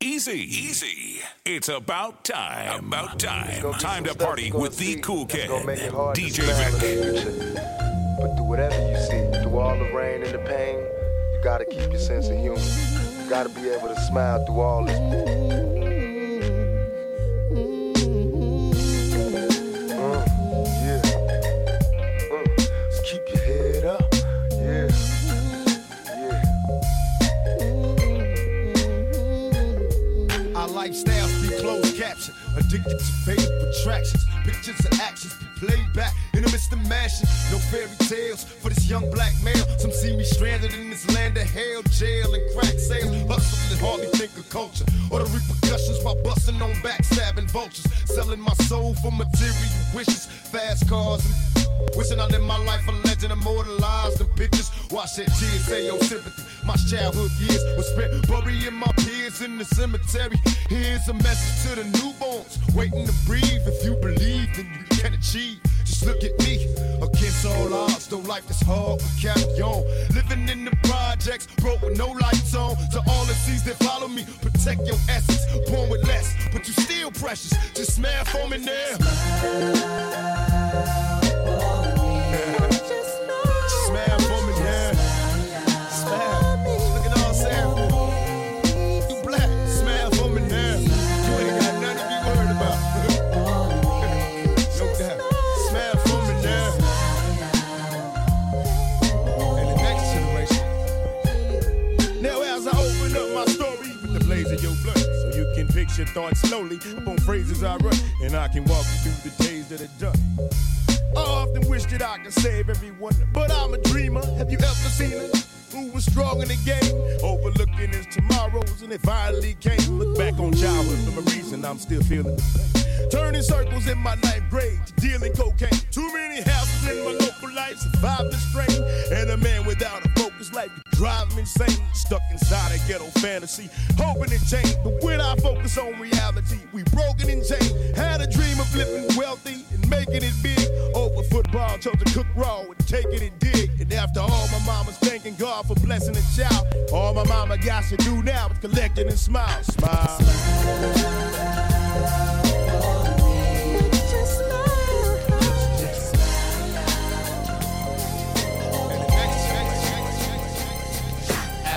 Easy, easy. It's about time. About time. Time to party with the cool kid, DJ Vique. But through whatever you see, through all the rain and the pain, you gotta keep your sense of humor. You gotta be able to smile through all this. Lifestyles be closed caption, addicted to faded attractions. Pictures and actions be played back in the midst of mashing. No fairy tales for this young black male. Some see me stranded in this land of hell, jail and crack sales. Hustling hardly think of culture or the repercussions while busting on backstabbing vultures. Selling my soul for material wishes, fast cars and Wishing I lived my life a legend immortalized in pictures. Watch that tears say your sympathy. My childhood years was spent burying my peers in the cemetery. Here's a message to the newborns waiting to breathe. If you believe, then you can achieve. Just look at me against all odds. Though life is hard, we carry on. Living in the projects, broke with no lights on. To all the seas that follow me, protect your essence. Born with less, but you still precious. Just smile for me now. Smile your blood, so you can picture thoughts slowly upon phrases I run, and I can walk you through the days that are done. I often wish that I could save everyone, but I'm a dreamer. Have you ever seen her? Who was strong in the game, overlooking his tomorrows, and it finally came. Look back on childhood for a reason I'm still feeling. Turning circles in my ninth grade, dealing cocaine. Too many houses in my local life, survived the strain. And a man without a focus life him insane. Stuck inside a ghetto fantasy, hoping it change. But when I focus on reality, we broken and chained. Had a dream of living wealthy and making it big. Over football, chose to cook raw and take it and dig. And after all, my mama's thanking God for blessing a child. All my mama got to do now is collect it and smile. Smile.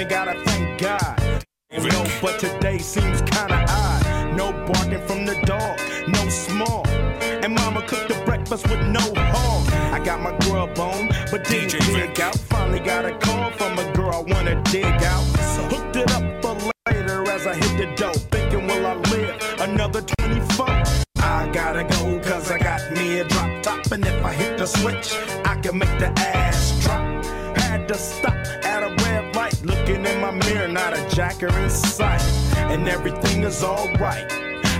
Morning, gotta thank God. You know, but today seems kinda odd. No barking from the dog, no small. And mama cooked the breakfast with no home. I got my grub on, but didn't dig out. Finally got a call from a girl I wanna dig out. So Hooked it up for later as I hit the dope. Thinking, will I live another 24? I gotta go, cause I got me a drop top. And if I hit the switch, I can make the ass my mirror, not a jacker in sight. And everything is alright.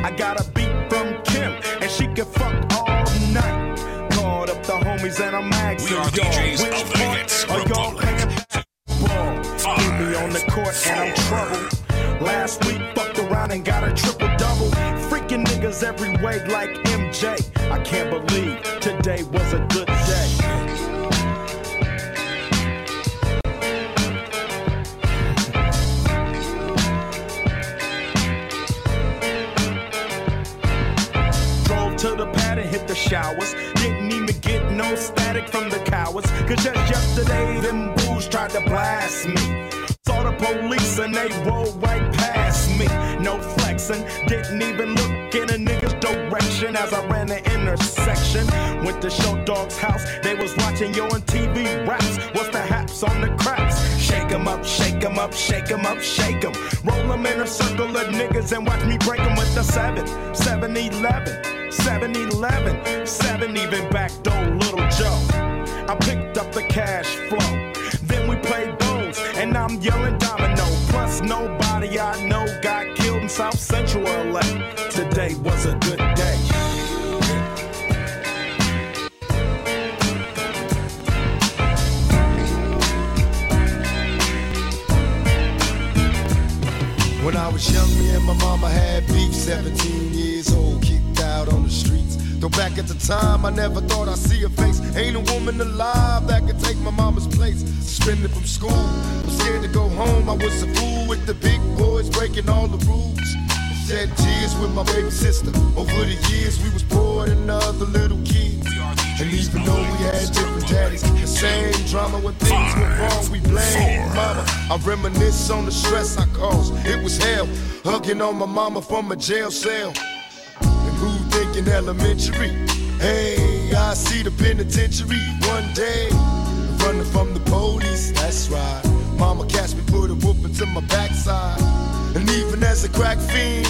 I got a beat from Kim, and she can fuck all night. Called up the homies, and I'm asking We are y'all, DJs of hits are y'all Republic. ball? Keep me on the court, and I'm trouble. Last week, fucked around and got a triple double. Freaking niggas every way like MJ. I can't believe today was a good day. The showers. Didn't even get no static from the cowards. Cause just yesterday, them booze tried to blast me. Saw the police and they rolled right past me. No flexing, didn't even look in a nigga's direction as I ran the intersection. Went to Short Dog's house, they was watching yo on TV raps. What's the haps on the craps? Shake 'em up, shake 'em up, shake 'em up, shake 'em. Roll 'em in a circle of niggas and watch me break 'em with the 7, 7 11, 7 11, 7 even backdoor Little Joe. I picked up the cash flow. Then we played bones, and I'm yelling domino. Plus, nobody I know got killed in South Central LA. Was young, me and my mama had beef. 17 years old, kicked out on the streets. Though back at the time, I never thought I'd see her face. Ain't a woman alive that could take my mama's place. Suspended from school, was scared to go home. I was a fool with the big boys, breaking all the rules. Shed tears with my baby sister. Over the years, we was poor than other little kids. And even though we had different daddies, the same drama when things went wrong, we blame mama. I reminisce on the stress I caused. It was hell, hugging on my mama from a jail cell. And who thinking elementary? Hey, I see the penitentiary one day. Running from the police, that's right. Mama catch me, put a whooping to my backside. And even as a crack fiend,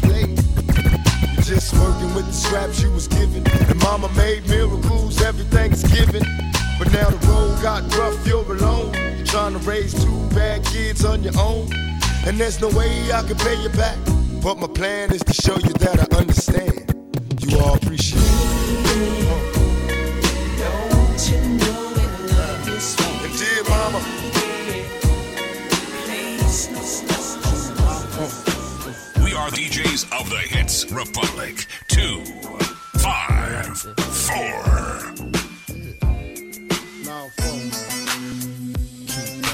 just working with the scraps you was given. And mama made miracles every Thanksgiving. But now the road got rough, you're alone. You're trying to raise two bad kids on your own. And there's no way I can pay you back. But my plan is to show you that I understand. You all appreciate it. Of the Hits Republic. Two, five, four.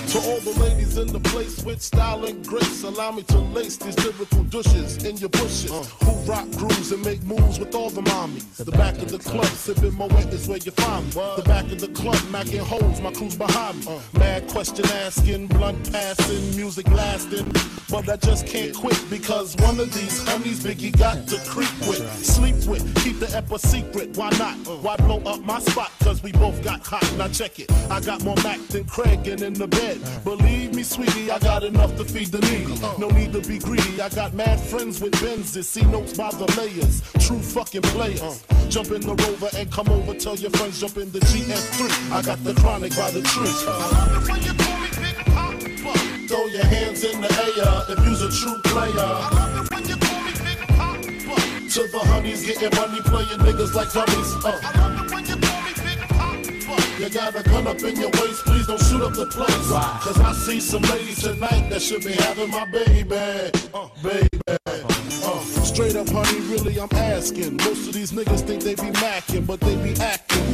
To all the ladies in the place with style and grace. Allow me to lace these lyrical douches in your bushes. Who rock grooves and make moves with all the mommies. The back of the club, sipping Moet is where you find me. The back of the club, macking holes, my crew's behind me. Mad question asking, blunt passing, music lasting. But I just can't quit because one of these homies Biggie got to creep with, sleep with, keep the ep a secret. Why not? Why blow up my spot? Cause we both got hot. Now check it. I got more Mac than Craig and in the bed. Believe me, sweetie, I got enough to feed the needy. No need to be greedy. I got mad friends with Benzes. See notes by the layers. True fucking players. Jump in the rover and come over. Tell your friends jump in the GF3. I got the chronic by the tree. Throw your hands in the air if you's a true player. To the honeys getting money, playing niggas like dummies. Uh. You bullies, pick a pop, you got a gun up in your waist, please don't shoot up the place. Cause I see some ladies tonight that should be having my baby. Uh, baby. Uh, straight up, honey, really, I'm asking. Most of these niggas think they be macking, but they be acting.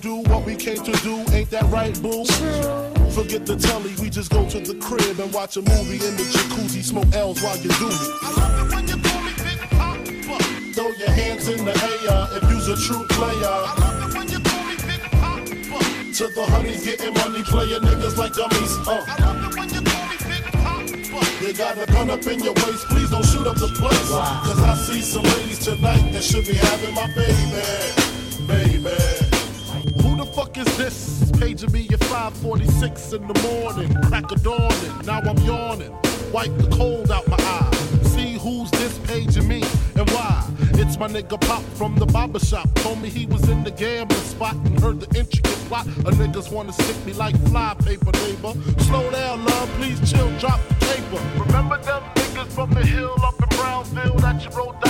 do what we came to do. Ain't that right, boo? Forget the telly, we just go to the crib and watch a movie in the jacuzzi. Smoke L's while you do I love it when you call me. Big Papa. Throw your hands in the air if you's a true player. I love it when you call me Big Papa. To the honeys getting money, playing niggas like dummies. Uh. I love it when you call me Big Papa. You got a gun up in your waist, please don't shoot up the place. Cause I see some ladies tonight that should be having my baby. Baby. Fuck is this? Paging me at 546 in the morning. Crack of dawning, now I'm yawning. Wipe the cold out my eye. See who's this paging me and why. It's my nigga Pop from the barber shop. Told me he was in the gambling spot and heard the intricate plot. A niggas wanna stick me like fly paper, neighbor. Slow down, love, please chill, drop the paper. Remember them niggas from the hill up in Brownsville that you rolled dice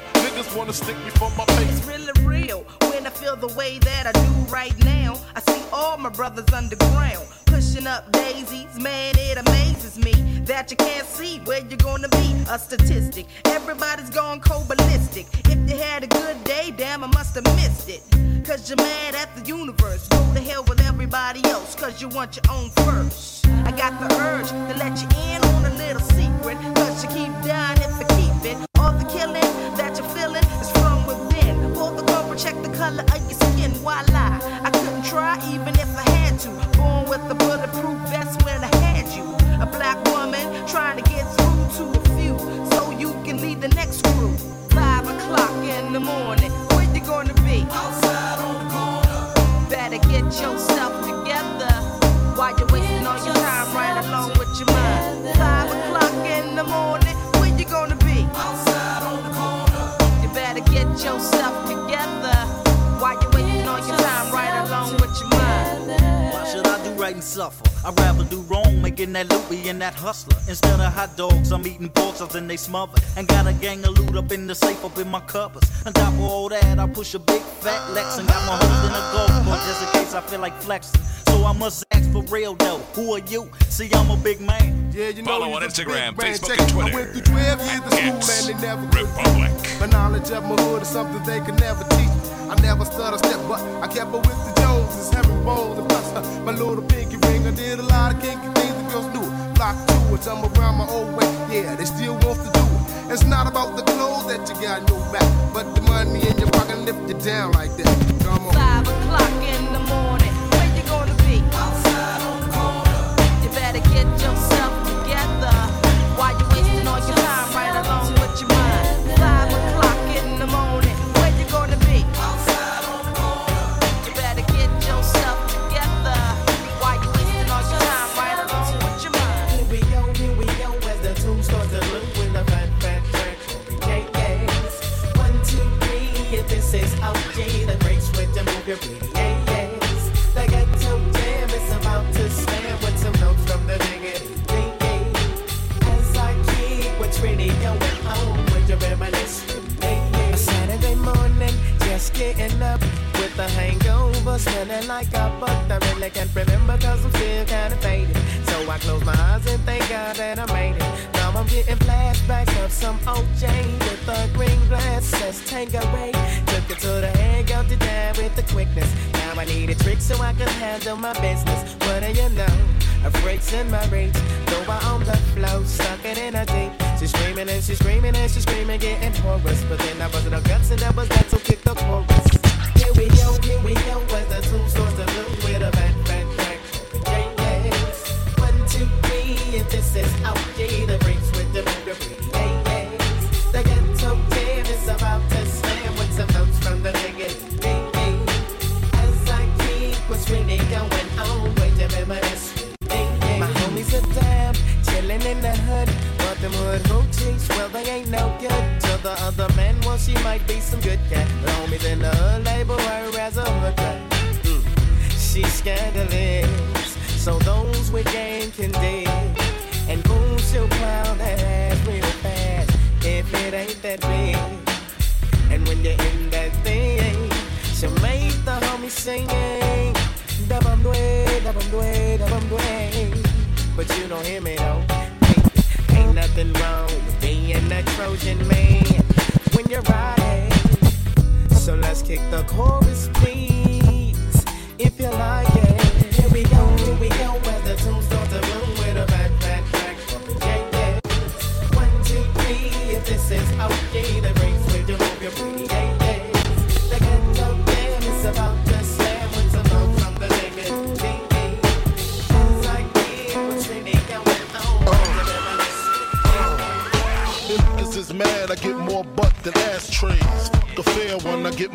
wanna stick me for my paper. It's really real when I feel the way that I do right now. I see all my brothers underground pushing up daisies. Man, it amazes me that you can't see where you're gonna be. A statistic. Everybody's going cold ballistic. If you had a good day, damn, I must have missed it. Cause you're mad at the universe. Go to hell with everybody else, cause you want your own first. I got the urge to let you in on a little secret. Cause you keep smothered. And got a gang of loot up in the safe, up in my cupboards. On top of all that, I push a big fat Lex and got my hood in a golf cart just in case I feel like flexing. So I must ask for real though, who are you? See, I'm a big man. Yeah, you know Follow he's on Instagram. Facebook, Check and. Twitter. I went through 12 years of school, It's man, they never could Republic. My knowledge of my hood is something they could never teach. I never stutter step, but I kept up with the Joneses, having bowls and plus uh, my little pinky ring. I did a lot of kinky things the girls do. Flock to it, I'm around my old way yeah, they still want to do it. It's not about the clothes that you got no back, but the money in your pocket lift you down like that. Come on. Five o'clock in the morning, where you gonna be? Outside on the corner. You better get yourself. So I can handle my business. What do you know? A freak's in my reach. Though I on the flow, stuck it in a deep. She's screaming and she's screaming and she's screaming, getting chorus. But then I wasn't no guts and that was that, so kick the chorus. Here we go, here we go, with the two swords of blue with a bad,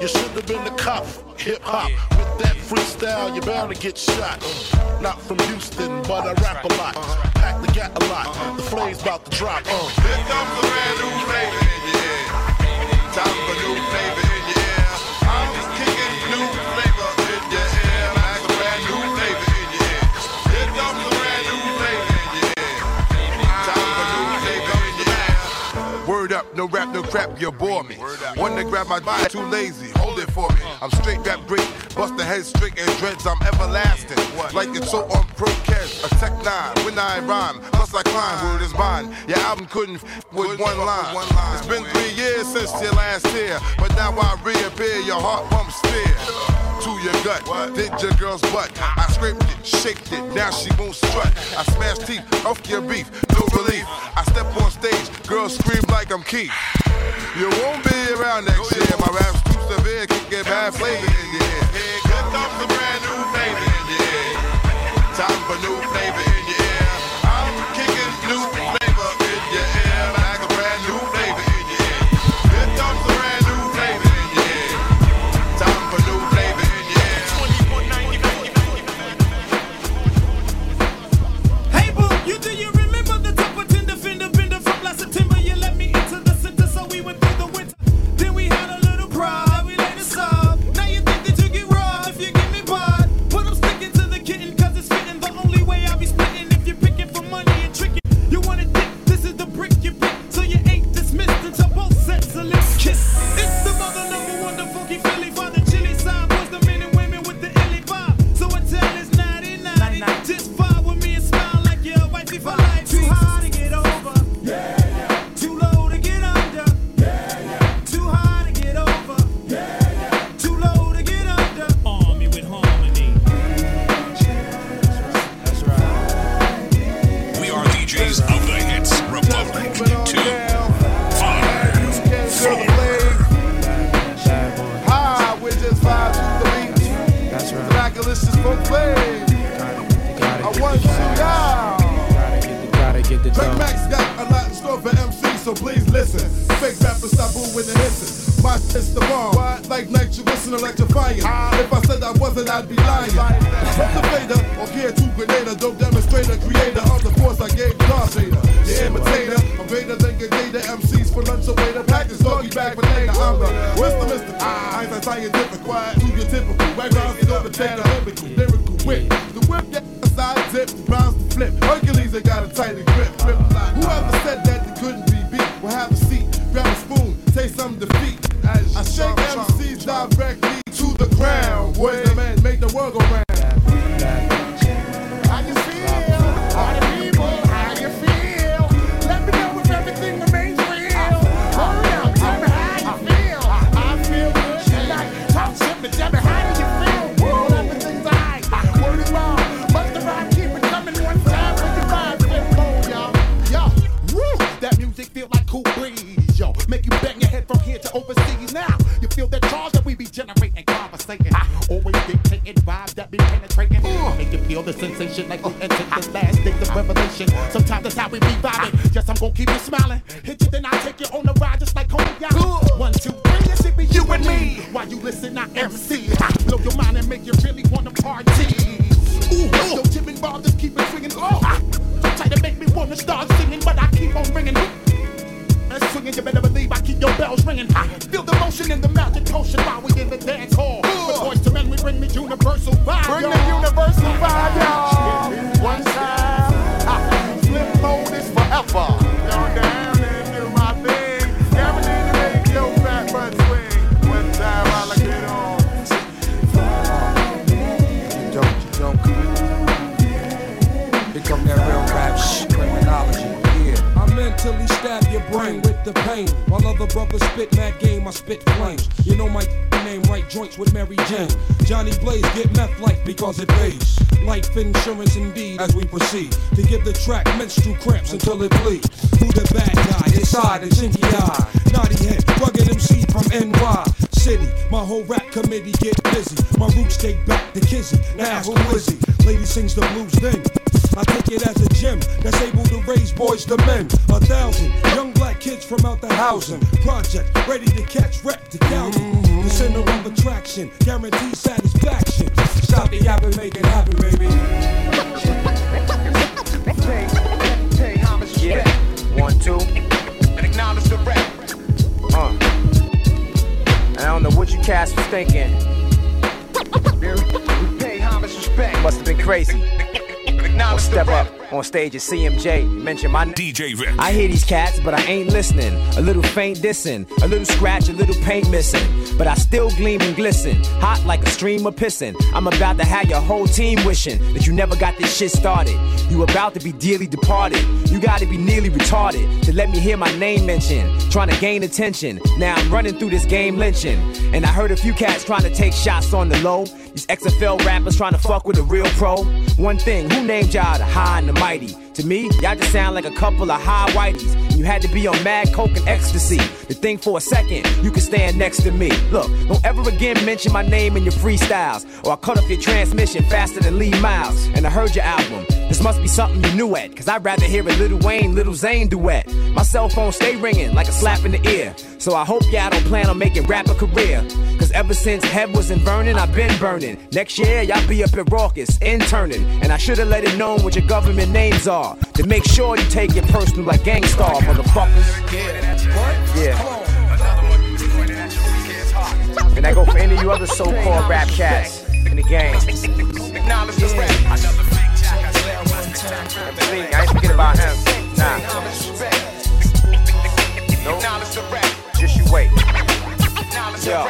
You should have been a cop, hip hop. With that freestyle, you're bound to get shot. Not from Houston, but I rap a lot. Pack the gat a lot. The flame's about to drop. Uh. Here comes a brand new flavor ear. Time for new flavor crap, you bore me. One to grab my body, too lazy, hold it for me. I'm straight rap great, bust the head straight and dreads, I'm everlasting. Like it's so on pro catch, a tech nine, when I rhyme, plus I climb, word is mine. Your album couldn't f- with one line. It's been three years since your last year, but now I reappear, your heart pumps fear to your gut. Did your girl's butt. I scraped it, shaped it, now she won't strut. I smashed teeth off your beef, no relief. I step on stage, girls scream like I'm Keith. You won't be around next year. My rap's too severe, can get bad flavor in your ear. Here comes a brand new flavor in your. Time for new flavor catch wreck to count. The center of attraction, guaranteed satisfaction. Stop the yapping, make it happen, baby. Yeah. One, two. Acknowledge the rap. Uh. I don't know what you cats was thinking. Pay homage, respect. Must have been crazy. Or Acknowledge step up on stage at CMJ, mention my name. DJ Vique. I hear these cats, but I ain't listening. A little faint dissing, a little scratch, a little paint missing. But I still gleam and glisten, hot like a stream of pissing. I'm about to have your whole team wishing that you never got this shit started. You about to be dearly departed. You gotta be nearly retarded to let me hear my name mentioned. Trying to gain attention. Now I'm running through this game lynching. And I heard a few cats trying to take shots on the low. These XFL rappers trying to fuck with a real pro. One thing, who named y'all the high and the mighty? To me, y'all just sound like a couple of high whiteys. You had to be on mad coke and ecstasy. To think for a second, you can stand next to me. Look, don't ever again mention my name in your freestyles. Or I'll cut off your transmission faster than Lee Myles. And I heard your album. This must be something you knew at. Cause I'd rather hear a Little Wayne, Little Zane duet. My cell phone stay ringing like a slap in the ear. So I hope y'all don't plan on making rap a career. Cause ever since Head wasn't burning, I've been burning. Next year, y'all be up at Rawkus, interning. And I should've let it known what your government names are. To make sure you take it personal like Gang Starr, motherfuckers. Yeah. And I go for any of you other so-called rap cats in the game. Acknowledge the rap. Believe me, I ain't forget about him. Nah. Rap. Just you wait. Yo.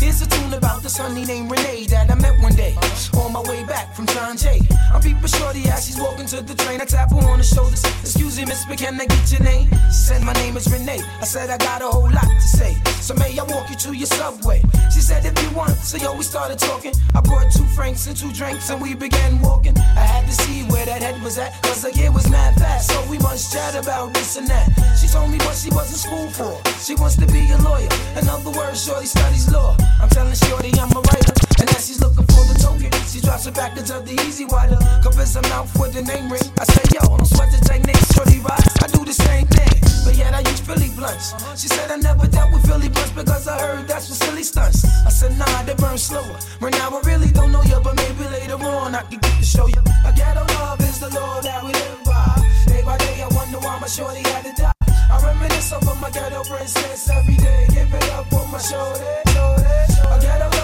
Here's a tune about this honey named Renee that I met one day on my way back from Sanjay. I'm peeping shorty as she's walking to the train. I tap her on the shoulders. Excuse me, miss, but can I get your name? She said, My name is Renee. I said, I got a whole lot to say. So may I walk you to your subway? She said, If you want. So yo, we started talking. I brought two francs and two drinks and we began walking. I had to see where that head was at, cause the kid was mad fast. So we must chat about this and that. She told me what she was in school for. She wants to be a lawyer. In other words, Shorty studies law. I'm telling Shorty I'm a writer. And as she's looking for the token, she drops her package of the easy water. Covers her mouth with the name ring. I say, yo, don't sweat the technique, shorty ride. I do the same thing, but yet I use Philly blunts. She said I never dealt with Philly blunts because I heard that's for silly stunts. I said, nah, they burn slower. Right now I really don't know you, but maybe later on I can get to show you. A ghetto love is the law that we live by. Day by day I wonder why my shorty had to die. I reminisce over my ghetto princess every day. Give it up on my shoulder, shoulder, shoulder. A ghetto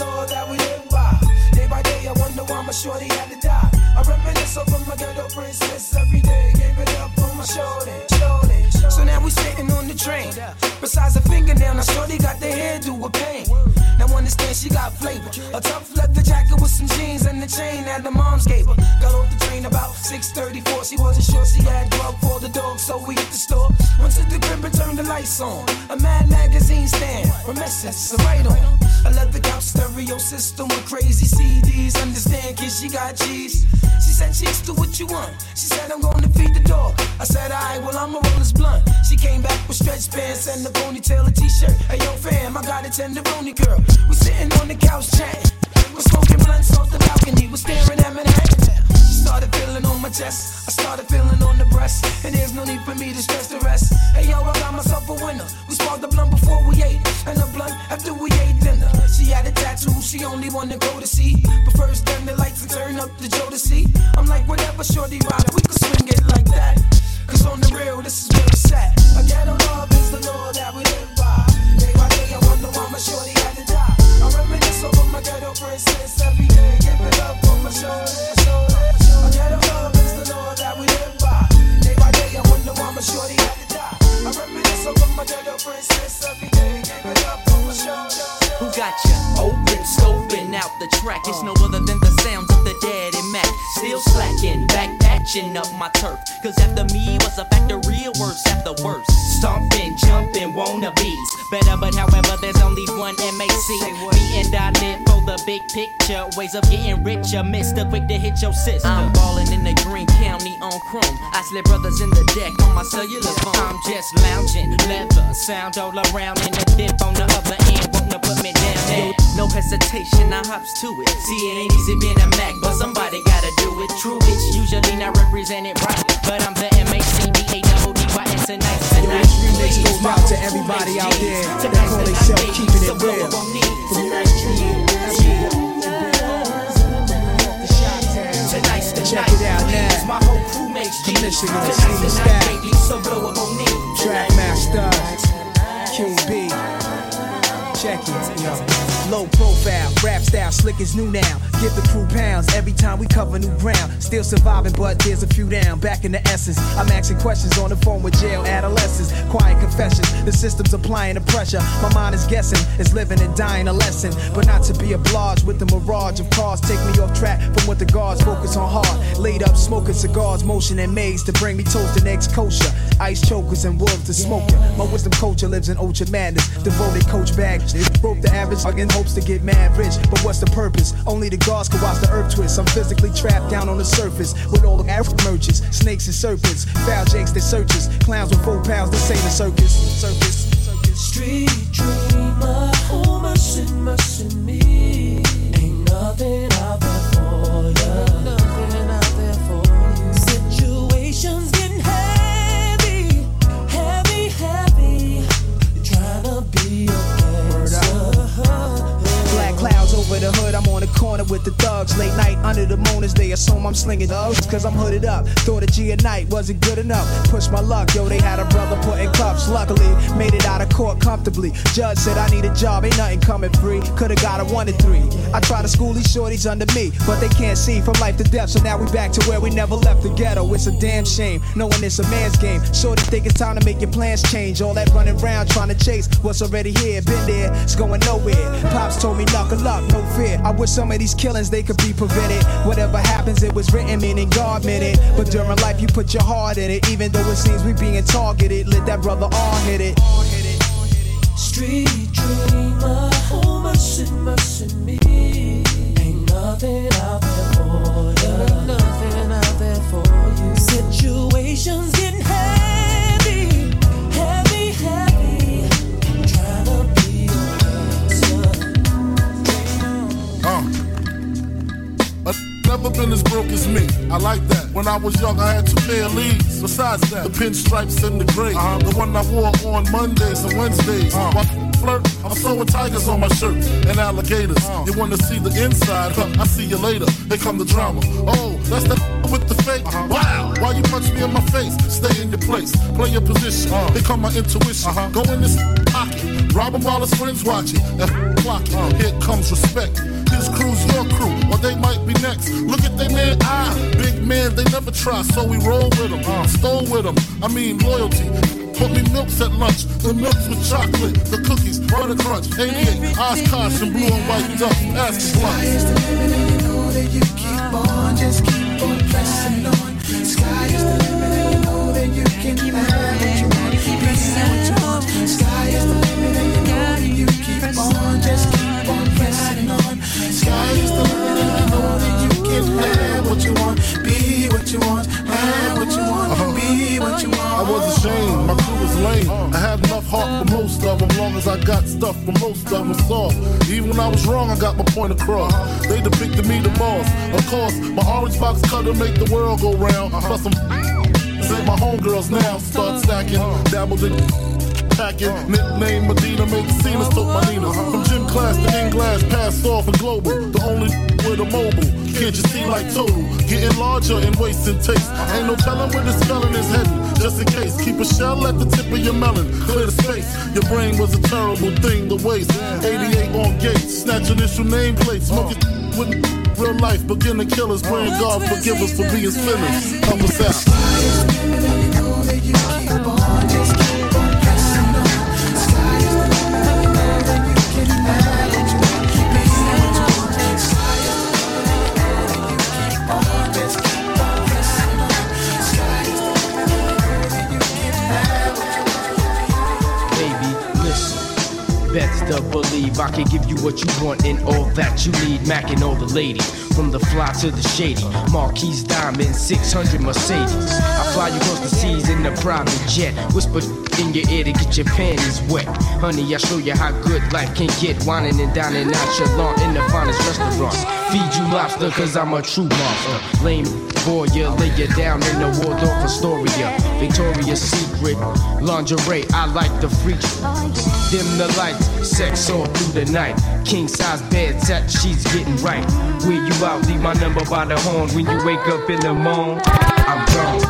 is law that we live by. Day by day, I wonder why my shorty had to die. I reminisce over my ghetto princess every day. Give it up on my shoulder. We sitting on the train. Besides a fingernail, now shorty got the hairdo with pain. Now understand she got flavor. A tough leather jacket with some jeans and the chain that the moms gave her. Got off the train about 6:34. She wasn't sure she had grub for the dog, so we hit the store. Went to the crib and turned the lights on. A Mad magazine stand from Essence, a right on. I left the couch stereo system with crazy CDs. Understand, kid, she got cheese. She said, Cheeks, do what you want. She said, I'm to feed the dog. I said, Alright, well, I'ma roll this blunt. She came back with stretch pants and a ponytail, a t shirt. Hey, yo, fam, I got a tenderoni girl. We sitting on the couch chatting. We're smoking blunts off the balcony. We're staring at Manhattan. She started feeling on my chest. I started feeling on the breast. And there's no need for me to stress the rest. Hey, yo, I got myself a winner. We sparked the blunt before we ate. And the blunt after we ate dinner. She had a tattoo, she only wanna go to see. But first, turn the lights and turn up the see. I'm like, whatever, shorty rider, we can swing it like that. Cause on the real, this is where it's at. Ghetto love is the law that we live by. Day by day, I wonder why my shorty had to die. I reminisce over my ghetto princess every day. Give it up on my ghetto love is the law that we live by. Day by day, I wonder why my shorty had to die. I reminisce over my ghetto princess every day. Give it up my. Who got you open, scoping out the track? It's no other than the sounds of the dead and Mac. Still slacking, back patching up my turf. Cause after me was a factory of worse after worse. Stomping, jumping, wannabes. Better, but however, there's only one MAC. Me and I live for the big picture. Ways of getting richer, mister, quick to hit your sister. I'm ballin' in the Green County on chrome. I slip brothers in the deck on my cellular phone. I'm just lounging, leather, sound all around in the dip on the other end. Wanna put me down there. No hesitation, I hops to it. See, it ain't easy being a Mac, but somebody gotta do it. True, it's usually not represented right. But I'm the M-A-C-B-A-double-D-Y-S tonight. Yo, this remix goes out to everybody out there that call themselves keeping it real. From Check night. it out now. My whole crew makes The G's. Steam the Stack. night, baby, so blow up on me. Trackmaster, King B. Check it, yo. Low profile, rap style, slick is new now. Give the crew pounds every time we cover new ground. Still surviving, but there's a few down. Back in the essence, I'm asking questions on the phone with jail adolescents. Quiet confessions, the system's applying the pressure. My mind is guessing, it's living and dying a lesson. But not to be obliged with the mirage of cars. Take me off track from what the guards focus on hard. Laid up, smoking cigars, motion and maze to bring me toast and eggs kosher. Ice chokers and wolves to smoker. My wisdom culture lives in ultra madness. Devoted coach bag. Broke the average in hopes to get mad rich. But what's the purpose? Only the gods can watch the earth twist. I'm physically trapped down on the surface with all the African merchants, snakes and serpents, foul jakes that searches, clowns with four pounds. This ain't a circus. Circus. Street dreamer, oh mercy, mercy me. Ain't nothing out there corner with the thugs. Late night under the moon as they assume I'm slinging thugs. Cause I'm hooded up. Thought a G at night wasn't good enough. Push my luck, yo, they had a brother put in cuffs. Luckily, made it out of court comfortably. Judge said I need a job, ain't nothing coming free. Could've got a one and three. I try to school these shorties under me, but they can't see from life to death. So now we back to where we never left the ghetto. It's a damn shame, knowing it's a man's game. Shorty think it's time to make your plans change. All that running around trying to chase what's already here. Been there, it's going nowhere. Pops told me knuckle up, no fear. I wish some of these killings they could be prevented. Whatever happens, it was written, meaning God meant it. But during life, you put your heart in it. Even though it seems we being targeted, let that brother all hit it. Street dreamer, oh mercy, mercy me. Ain't nothing out there for you. Nothing out there for you. Situations getting never been as broke as me. I like that. When I was young, I had two pair of leads. Besides that, the pinstripes and the gray. Uh-huh. The one I wore on Mondays and Wednesdays. Uh-huh. While flirt, I'm sewing tigers on my shirt and alligators. Uh-huh. You wanna see the inside? Huh, I see you later. Here come the drama. Oh, that's the with the fake. Wow. Why you punch me in my face? Stay in your place. Play your position. Here come my intuition. Go in this pocket. Rob him while his friends watching. And clock it. Here comes respect. His crew's your crew, or they might be next. Look at they man eye. Big man, they never try, so we roll with them. Stole with them. I mean, loyalty. Put me milks at lunch, the milks with chocolate, the cookies, butter crunch, 88, Oshkosh, and blue and white duck, ask the know that you keep on, just keep on pressing on. Sky is the limit, and you know that you can have what you you. Sky is the limit, and you know that you keep on, just keep. Sky is the limit, and you know that you can have what you want, be what you want, have what you want, uh-huh. be what you want. I was ashamed, my crew was lame. I had enough heart for most of them, long as I got stuff for most of them soft. Even when I was wrong, I got my point across. They depicted me the boss. Of course, my orange box cutter make the world go round. Plus, I'm say my homegirls now start stacking, dabbled in packing. Nickname Medina made the scenes took my Nina. From gym class to in glass, passed off and global. The only with a mobile. Can't you see like total? Getting larger and wasting taste. Ain't no telling where the spelling is heading. Just in case, keep a shell at the tip of your melon. Clear the space. Your brain was a terrible thing to waste. 88 on gates, snatch initial nameplates. Smoking with real life. Beginner killers, praying God forgive us for being sinners. Help us out. Believe I can give you what you want and all that you need. Mac and all the ladies, from the fly to the shady. Marquise Diamond, 600 Mercedes. I fly you across the seas in a private jet. Whisper in your ear to get your panties wet. Honey, I show you how good life can get. Whining and dining nonchalant in the finest restaurants. Feed you lobster, cause I'm a true monster. Lame boy, you lay you down in the Waldorf Astoria. Victoria's Secret, lingerie, I like the freak. Dim the lights, sex all through the night. King size bed, set sheets getting right. Where you out, leave my number by the horn. When you wake up in the morning, I'm gone.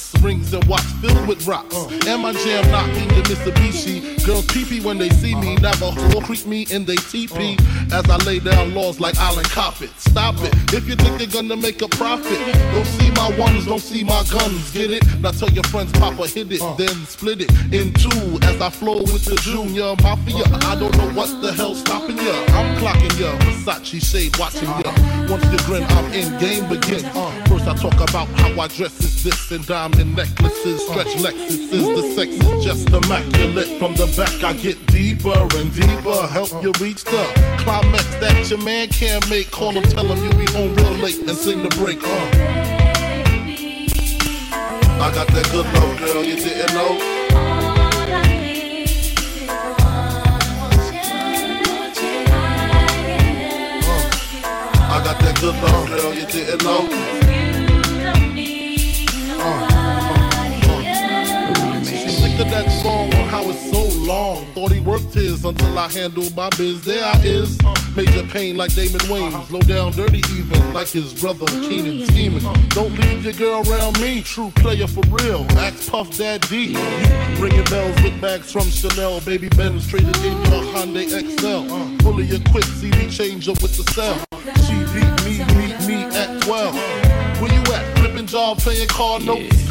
Rings and watch filled with rocks. And my jam knocking the Mitsubishi. Girls pee pee when they see me. Whore creep me in they TP. As I lay down laws like Island Coppet. Stop it. If you think they're gonna make a profit, don't see my ones, don't see my guns. Get it? Now tell your friends, Papa hit it, then split it in two. As I flow with the Junior Mafia. I don't know what the hell's stopping ya. I'm clocking ya. Versace shade watching ya. Once you grin, I'm in game. Uh, first I talk about how I dress is this and diamond necklaces, stretch Lexuses. The sex is just immaculate. From the back I get deeper and deeper. Help you reach the climax that your man can't make. Call him, tell him you be home real late and sing the break. Uh. I got that good love, girl, you didn't know. I got that good love, girl, you didn't know. That song on how it's so long. Thought he worked his until I handled my biz. There I is. Major pain like Damon Wayans. Low down dirty even like his brother Keenen scheming. Don't leave your girl around me. True player for real. Axe Puff Daddy. Ringing bells with bags from Chanel. Baby Benz traded in your Hyundai Excel. Fully equipped CD changer with the cell. She beat me, meet me at 12. Where you at? Flipping job, paying card notes.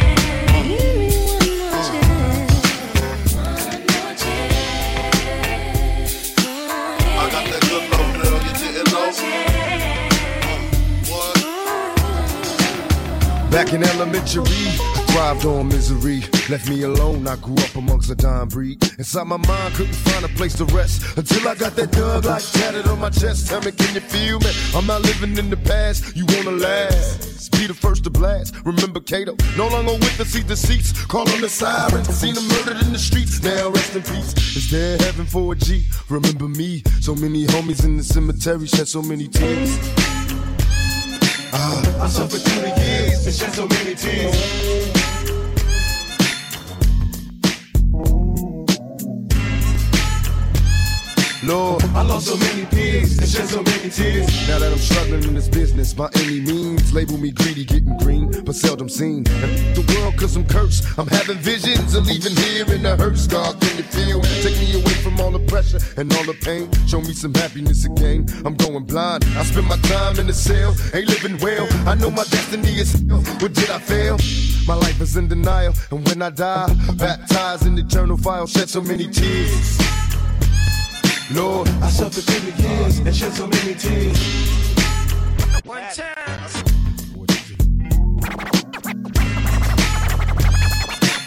Back in elementary, I thrived on misery. Left me alone, I grew up amongst a dying breed. Inside my mind, couldn't find a place to rest until I got that dug like tatted on my chest. Tell me, can you feel me? I'm not living in the past, you wanna last. Be the first to blast. Remember Kato, no longer with the seat deceits. Call on the sirens, seen them murdered in the streets. Now rest in peace. Is there heaven for a G? Remember me, so many homies in the cemetery shed so many tears. Ah, I suffered through the and shed so many tears. Lord, I lost so many peers and shed so many tears. Now that I'm struggling in this business by any means, label me greedy, getting green, but seldom seen. The world, cause I'm cursed. I'm having visions of leaving here in the hearse. God, can you feel? Take me away from all the pressure and all the pain. Show me some happiness again. I'm going blind. I spend my time in the cell, ain't living well. I know my destiny is hell. What did I fail? My life is in denial, and when I die, baptized in eternal fire, shed so many tears. Lord, I suffered the years and shed so many tears. One time.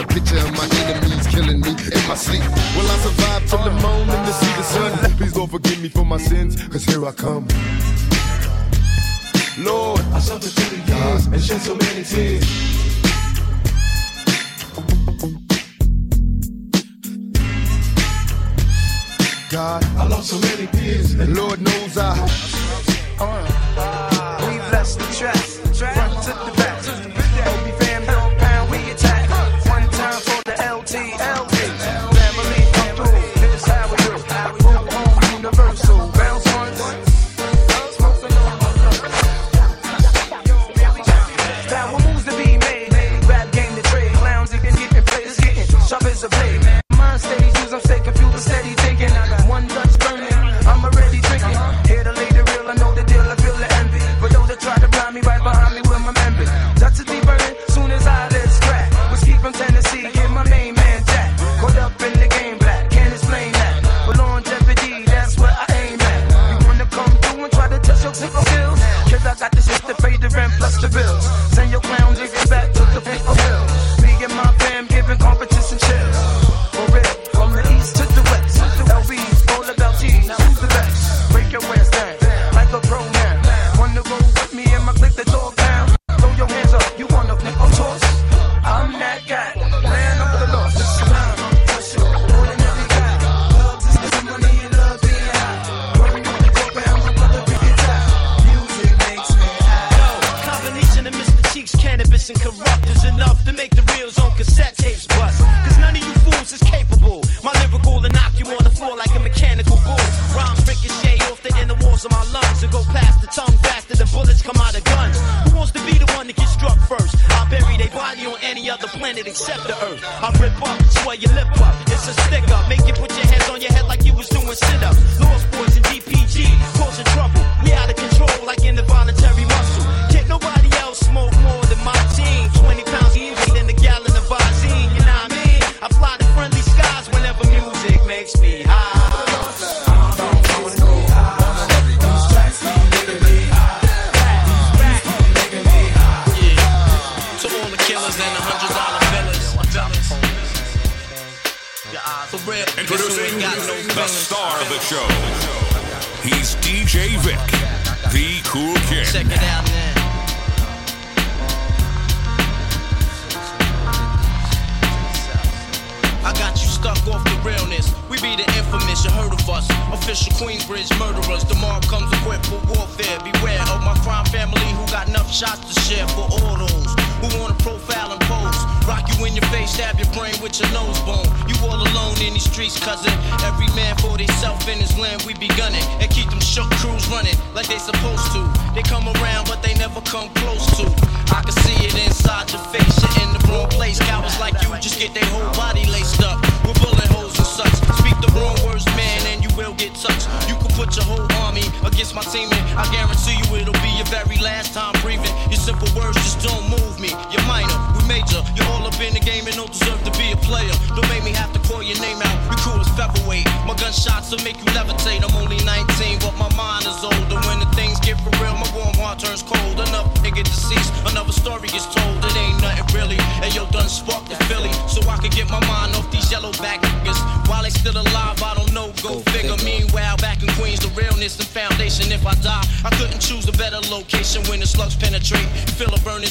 the picture of my enemies killing me in my sleep. Will I survive till the moment to see the sun? Please Lord forgive me for my sins, cause here I come. Lord, I suffered through the years and shed so many tears. God, I lost so many peers, and Lord knows I. Uh, we bless the track, front to the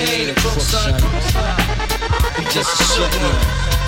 He ain't a crook, son. Just a shook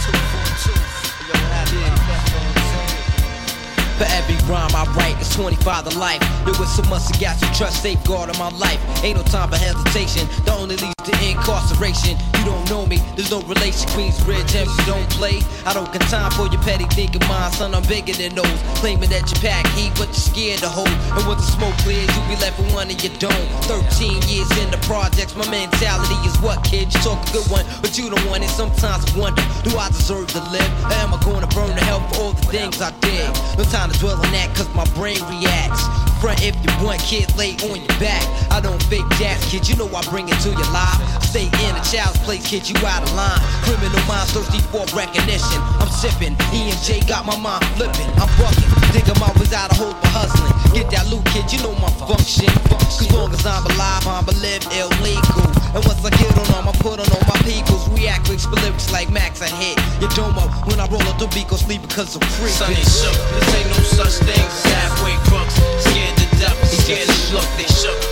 For every rhyme I write, it's 25 to life. There was so much I got to trust, safeguard in my life. Ain't no time for hesitation. That only leads to incarceration. You don't know me, there's no relation. Queensbridge, and you don't play. I don't got time for your petty thinking, mind, son. I'm bigger than those. Claiming that you pack heat, but you're scared to hold. And when the smoke clears, you be left with one in your dome. 13 years in the projects, my mentality is what, kid? You talk a good one, but you don't want it. Sometimes I wonder, do I deserve to live? Or am I gonna burn to hell for all the things I did? No time to dwell on that, cause my brain reacts. Front if you want, kid, lay on your back. I don't fake jazz, kid, you know I bring it to your life. Stay in a child's place, kid, you out of line. Criminal minds thirsty for recognition. I'm sipping, E and J got my mind flipping. I'm bucking, dig 'em always out of hope for hustling. Get that loot, kid, you know my function. Cause long as I'm alive, I'm a live illegal. And once I get on them, I put on all my peoples. React with lyrics like Max, I hit your dome up when I roll up the beat, go sleep because I'm free. Sonny shook, this ain't no such thing as halfway crooks. Scared to death, scared to look, they shook.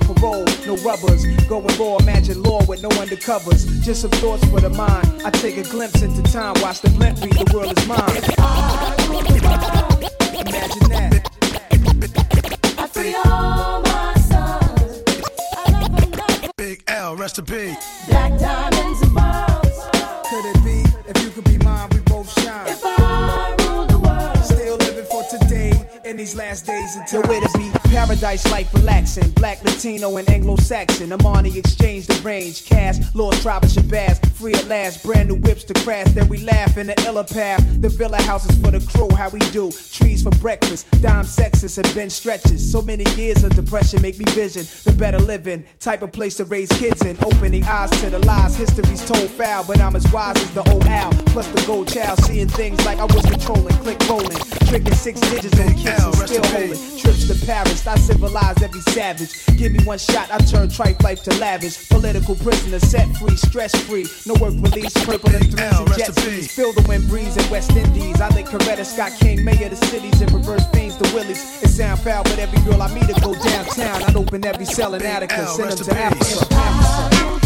parole, no rubbers. Going raw, imagine law with no undercovers. Just some thoughts for the mind. I take a glimpse into time, watch the blimp read, the world is mine. Imagine that. I free all my sons. Big L, rest in peace. Black diamonds and pearls. Could it be? If you could be mine, in these last days Nowhere to be paradise life relaxing. Black, Latino, and Anglo-Saxon. Armani exchange the range. Cash, Lord Tribe and Shabazz. Free at last. Brand new whips to crash. Then we laugh in the illa path. The villa houses for the crew. How we do. Trees for breakfast. Dime sexes and bench stretches. So many years of depression make me vision the better living. Type of place to raise kids in. Opening eyes to the lies. History's told foul. But I'm as wise as the old owl. Plus the gold child. Seeing things like I was controlling. Click rolling. Tricking six digits on kids and still holding. Trips to Paris. I civilized every savage. Give me one shot. I turn tripe life to lavish. Political prisoner set free. Stress free. No work release. Purple and threes and jet skis. Feel the wind breeze in West Indies. I think Coretta Scott King, mayor of the cities, and reverse fiends the Willies. It sound foul, but every girl I meet to go downtown. I'd open every cell in Attica. Send them to Africa.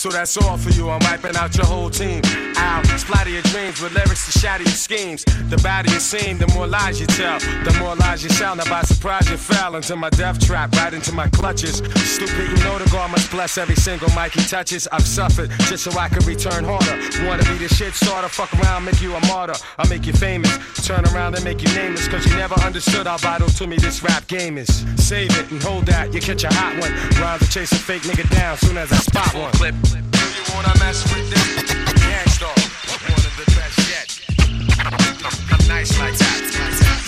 So that's all for you. I'm wiping out your whole team. Ow, splatter your dreams with lyrics to shatter your schemes. The badder you seem, the more lies you tell. The more lies you sound. Now by surprise you fell into my death trap, right into my clutches. Stupid, you know the God must bless every single mic he touches. I've suffered just so I could return harder. Wanna be the shit starter, fuck around, make you a martyr. I'll make you famous. Turn around and make you nameless. Cause you never understood how vital to me this rap game is. Save it and hold that, you catch a hot one. Rhymes chase a fake nigga down soon as I spot one. Clip. Do you wanna mess with this? Gang Starr, one of the best yet. I'm nice like that.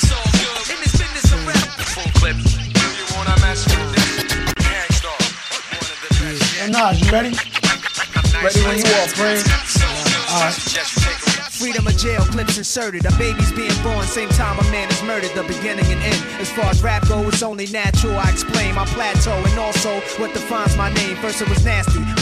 So good. In this business of rap. Full clip. You wanna mess with this? Gang Starr, one of the best Yo, Nas, you ready? Ready when you are, friend. Alright. Freedom of jail, clips inserted. A baby's being born, same time a man is murdered. The beginning and end. As far as rap go, it's only natural. I explain my plateau and also what defines my name. First it was nasty, but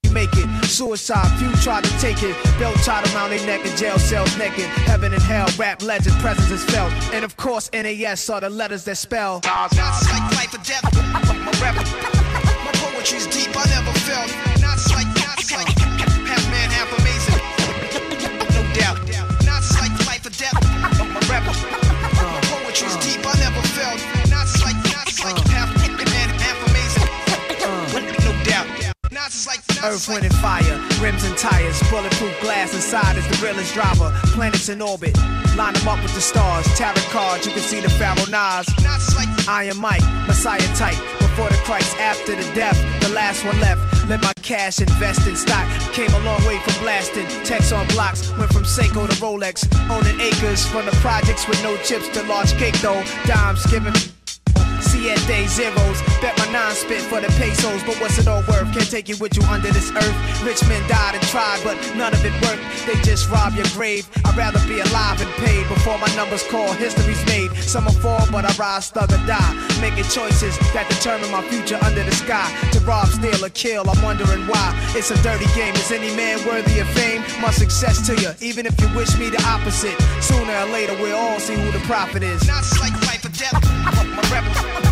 make it. Suicide, few try to take it. Belt tied around their neck in jail cells naked. Heaven and hell, rap legend, presence is felt. And of course, NAS are the letters that spell. Not like life or death. My my poetry's deep. I never felt. Earth, wind, and fire, rims and tires, bulletproof glass inside is the realest driver. Planets in orbit, line them up with the stars. Tarot cards, you can see the Pharaoh Nas. Iron Mike, Messiah type. Before the Christ, after the death, the last one left. Let my cash invest in stock. Came a long way from blasting. Text on blocks, went from Seiko to Rolex. Owning acres from the projects with no chips to large cake though. Dimes giving. Siete zeros. Bet my nine spit for the pesos, but what's it all worth? Can't take you with you under this earth. Rich men died and tried, but none of it worked. They just rob your grave. I'd rather be alive and paid before my numbers call. History's made. Some will fall, but I rise, thug or die. Making choices that determine my future under the sky. To rob, steal, or kill, I'm wondering why. It's a dirty game. Is any man worthy of fame? My success to you, even if you wish me the opposite. Sooner or later, we'll all see who the prophet is. Not like life or death. My rap,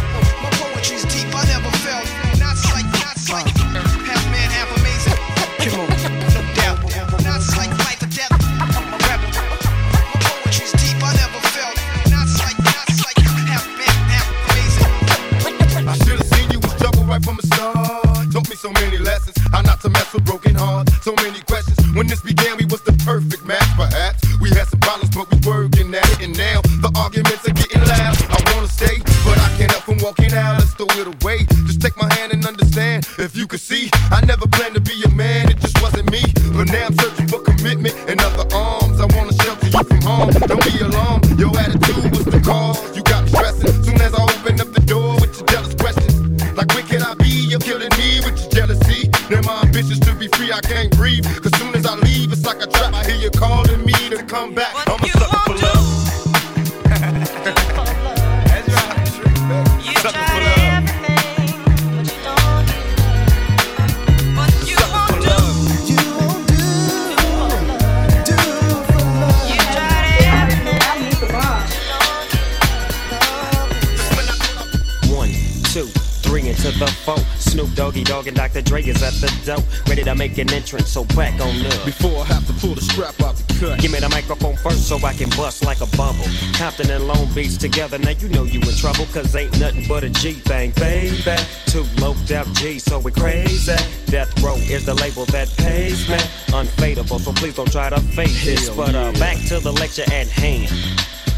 like, free, I can't breathe. Cause soon as I leave, it's like a trap. I hear you calling me to come back. I'm the door, ready to make an entrance. So back on up. Before I have to pull the strap out the cut. Give me the microphone first so I can bust like a bubble. Compton and Long Beach together, now you know you in trouble, cause ain't nothing but a G thing, baby. Two low out G, so we crazy. Death Row is the label that pays me. Unfadable, so please don't try to fake this. But uh, back to the lecture at hand.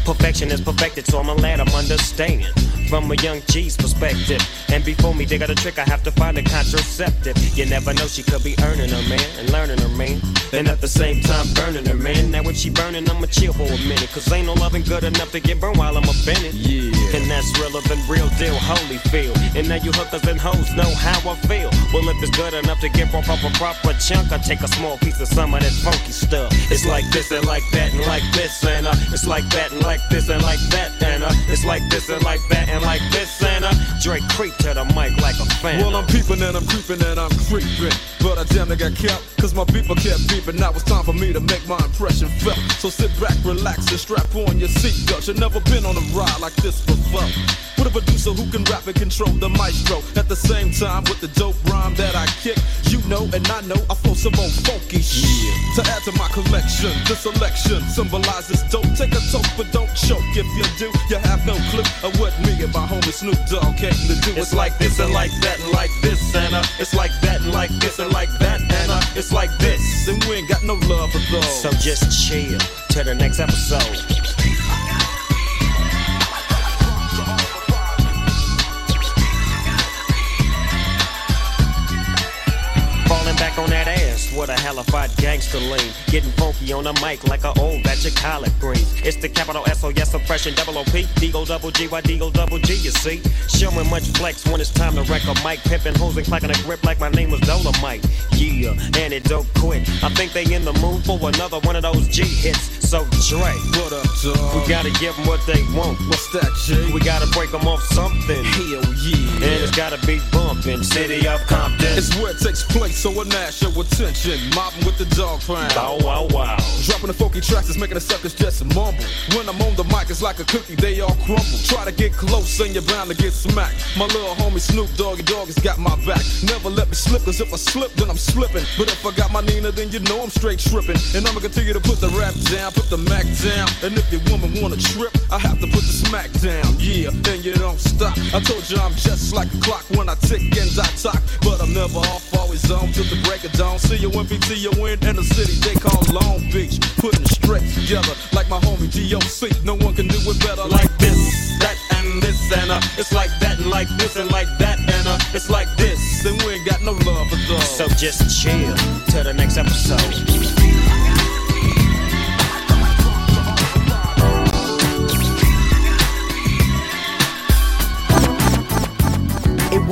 Perfection is perfected, so I'ma let 'em understand. From a young G's perspective. And before me, they got a trick, I have to find a contraceptive. You never know, she could be earning her man and learning her man. And at the same time, burning her man. Now when she burning, I'ma chill for a minute. Cause ain't no loving good enough to get burned while I'm Bennett. Yeah. And that's realer than real deal, holy feel. And now you hookers and hoes know how I feel. Well, if it's good enough to get off a proper chunk, I take a small piece of some of that funky stuff. It's like this and like that and like this and uh, it's like that and like this and like that and uh, it's like this and like that and like this and uh, Dre creep to the mic like a fan. Well, I'm peeping and I'm creeping and I'm creeping. But I damn near got kept, cause my people kept beeping. Now it's time for me to make my impression felt. So sit back, relax, and strap on your seatbelt. You've never been on a ride like this before. With a producer who can rap and control the maestro. At the same time, with the dope rhyme that I kick, you know and I know I flow some old funky shit. To add to my collection, the selection symbolizes dope. Take a toke, but don't choke. If you do, you have no clue of what me and my homie Snoop Dogg came to do. It's like this and like that and like this and uh, it's like that and like this and like that and uh, it's like this. And we ain't got no love for those. So just chill till the next episode. What a hellified gangster lean. Getting funky on the mic like a old batch of collard greens. It's the capital S O S oppression double O P D O double G Y D O double G. You see, showing much flex when it's time to wreck a mic. Pimping hoes and clacking a grip like my name was Dolomite. Yeah, and it don't quit. I think they in the mood for another one of those G hits. So Dre, what up, dog? We gotta give them what they want. What's that, G? We gotta break them off something. Hell yeah. And it's gotta be bumping. City of Compton. It's where it takes place, so a national attention. Mobbing with the dog pound. Bow wow wow. Dropping the funky tracks is making the suckers just a mumble. When I'm on the mic, it's like a cookie, they all crumble. Try to get close and you're bound to get smacked. My little homie Snoop Doggy Dogg has got my back. Never let me slip, cause if I slip, then I'm slipping. But if I got my Nina, then you know I'm straight tripping. And I'ma continue to put the rap down, put the Mac down. And if your woman wanna trip, I have to put the smack down. Yeah, and you don't stop. I told you I'm just like a clock when I tick and I talk. But I'm never off, always on till the break of dawn. See you when PTO in in the city they call Long Beach. Putting straight together like my homie DOC. No one can do it better like this, that, and this, and uh. It's like that, and like this, and like that, and uh. It's like this, and we ain't got no love for those. So just chill till the next episode.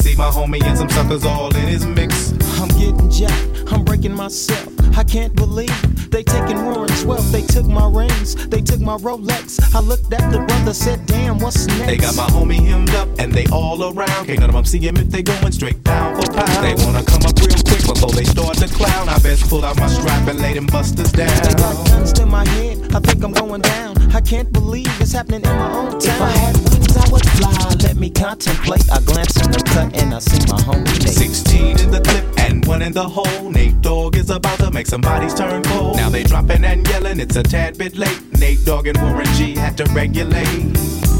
see my homie and some suckers all in his mix. I'm getting jacked, I'm breaking myself. I can't believe they taking Warren's wealth. They took my rings, they took my Rolex. I looked at the brother, said, damn, what's next? They got my homie hemmed up and they all around. Can't none of them see him if they going straight down for pound. They wanna come up real quick before they start to clown. I best pull out my strap and lay them busters down. They got guns to my head, I think I'm going down. I can't believe it's happening in my own town. If I had wings, I would fly. Let me contemplate. I glance in the cut and I see my homie Nate. 16 in the clip and one in the hole. Nate Dogg is about to make somebody's turn cold. Now they dropping and yelling, it's a tad bit late. Nate Dogg and Warren G had to regulate.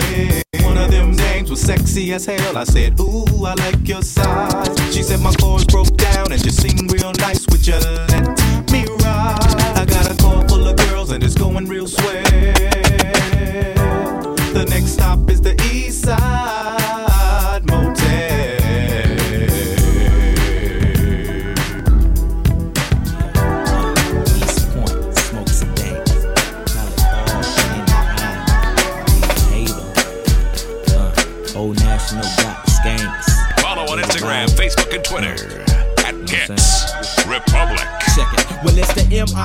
Them names was sexy as hell. I said, Ooh, I like your size. She said my chords broke down and you sing real nice with your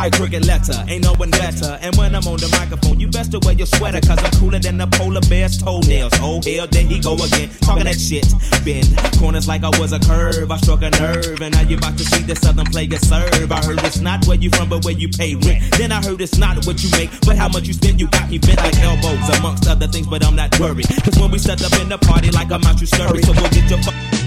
I cricket letter, ain't no one better. And when I'm on the microphone, you best to wear your sweater, cause I'm cooler than the polar bear's toenails. Oh hell, there he go again, talking that shit. Bend corners like I was a curve, I struck a nerve, and now you about to see the southern player serve. I heard it's not where you from, but where you pay rent. Then I heard it's not what you make, but how much you spend. You got me bent like elbows, amongst other things, but I'm not worried. Cause when we set up in the party, like I'm out, you scurry. So go get your fuck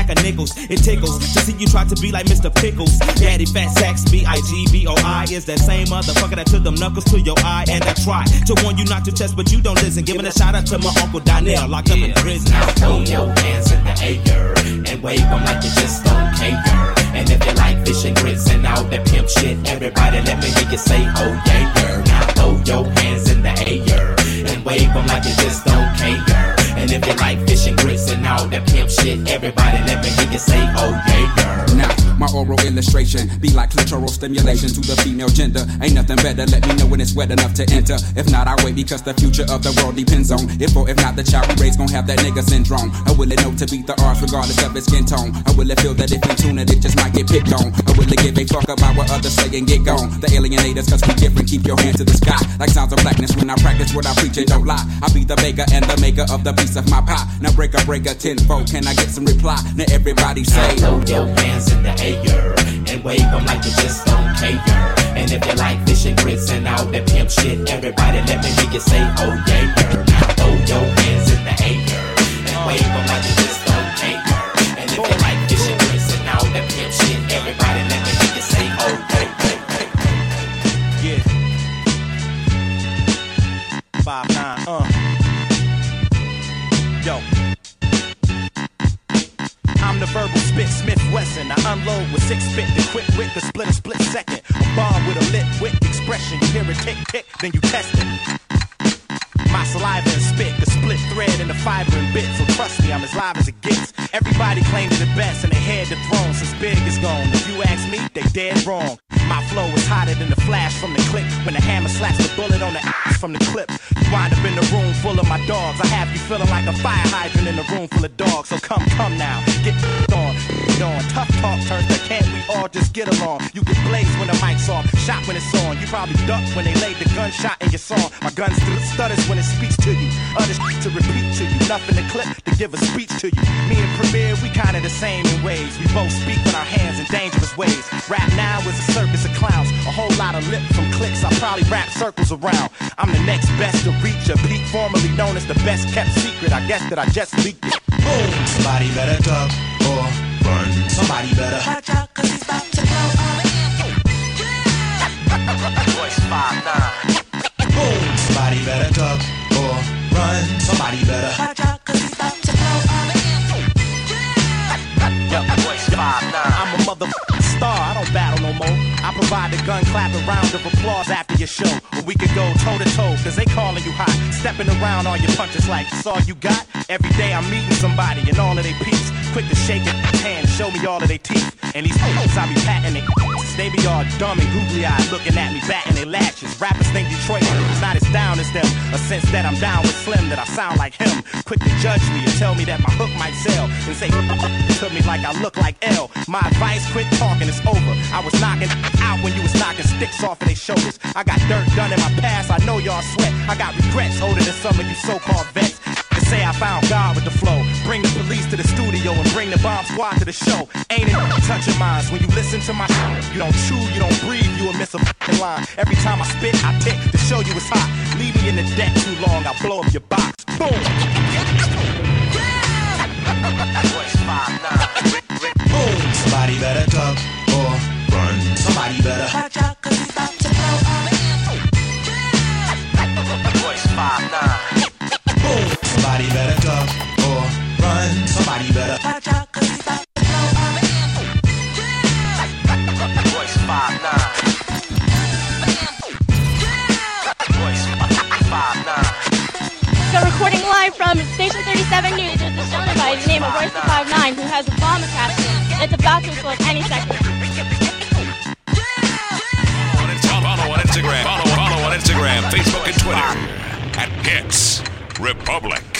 stack of nickels. It tickles to see you try to be like Mr. Pickles. Daddy Fat Sacks, B I G B O I is that same motherfucker that took them knuckles to your eye. And I try to warn you not to test, but you don't listen. Giving a shout out to my Uncle Donnell, locked up in prison. Now throw your hands in the air and wave them like you just don't care. And if you like fish and grits and all that pimp shit, everybody let me hear you say, oh yeah, girl. Now throw your hands in the air and wave them like you just don't care. And if you like fish and grits and all that pimp shit, everybody let me hear you say, oh yeah, girl. Now, my oral illustration be like clitoral stimulation to the female gender. Ain't nothing better, let me know when it's wet enough to enter. If not, I wait because the future of the world depends on if or if not the child we raise gon' have that nigga syndrome. I will it know to beat the odds regardless of its skin tone? I will it feel that if we tune it, it just might get picked on? I will it give a fuck about what others say and get gone? The alienators, cause we different, keep your hand to the sky. Like sounds of blackness when I practice what I preach and don't lie. I be the baker and the maker of the piece of my pie. Now break a break a tenfold, can I get some reply? Now everybody say, Throw your hands in the air and wave them like you just don't care. And if you like fish and grits and all that pimp shit, everybody let me hear you say, oh yeah, girl. Now throw your hands in the air and wave them like you just don't care. And if you like fish and grits and all that pimp shit, everybody let me hear you say, oh yeah, Yeah. Oh, Five unload with six spit to quick wit the split a split second. A bomb with a lit wit expression. You hear it tick tick, then you test it. My saliva and spit, the split thread and the fiber and bit. So trust me, I'm as live as it gets. Everybody claims the best and they head the throne since Big is gone. If you ask me, they dead wrong. My flow is hotter than the flash from the click. When the hammer slaps the bullet on the ass from the clip. You wind up in the room full of my dogs. I have you feeling like a fire hydrant in a room full of dogs. So come, come now, get on, get on. Tough talk turns to can't we all just get along? You get blazed when the mic's off, shot when it's on. You probably duck when they laid the gunshot in your song. My gun st- stutters when it speaks to you. Other to repeat to you. Nothing to clip to give a speech to you. Me and Premier, we kinda the same in ways. We both speak with our hands in dangerous ways. Rap now is a circus of clowns. A whole lot of lip from clicks. I probably wrap circles around. I'm the next best to reach a peak, formerly known as the best kept secret. I guess that I just leaked it. Boom! Somebody better duck or run. Somebody better. Watch out, cause he's about to blow all gun clapping round of applause after your show. Or we could go toe to toe, cause they calling you hot. Stepping around all your punches like it's all you got. Every day I'm meeting somebody and all of they peeps. Quick to shake it hand show me all of their teeth. And these hoes I be patting it. They be all and googly eyed looking at me, batting their lashes. Rappers think Detroit is not as down as them. A sense that I'm down with Slim, that I sound like him. Quick to judge me and tell me that my hook might sell. And say to me like I look like L. My advice, quit talking, it's over. I was knocking out when you was knocking sticks off of their shoulders. I got dirt done in my past, I know y'all sweat. I got regrets older than some of you so-called vets. They say I found God with the flow. Bring the police to the studio and bring the bomb squad to the show. Ain't it touching minds when you listen to my shit? You don't chew, you don't breathe, you will miss a fucking line. Every time I spit, I tick to show you it's hot. Leave me in the deck too long, I'll blow up your box. Boom! Voice. Boom! Somebody better duck or run. Somebody better. Watch out, cause live from Station 37 News, there's a gentleman by the name of Royce da 5'9" who has a bomb attached to him that's about to explode any second. Follow on Instagram. Follow, follow on Instagram, Facebook, and Twitter at Hits Republic.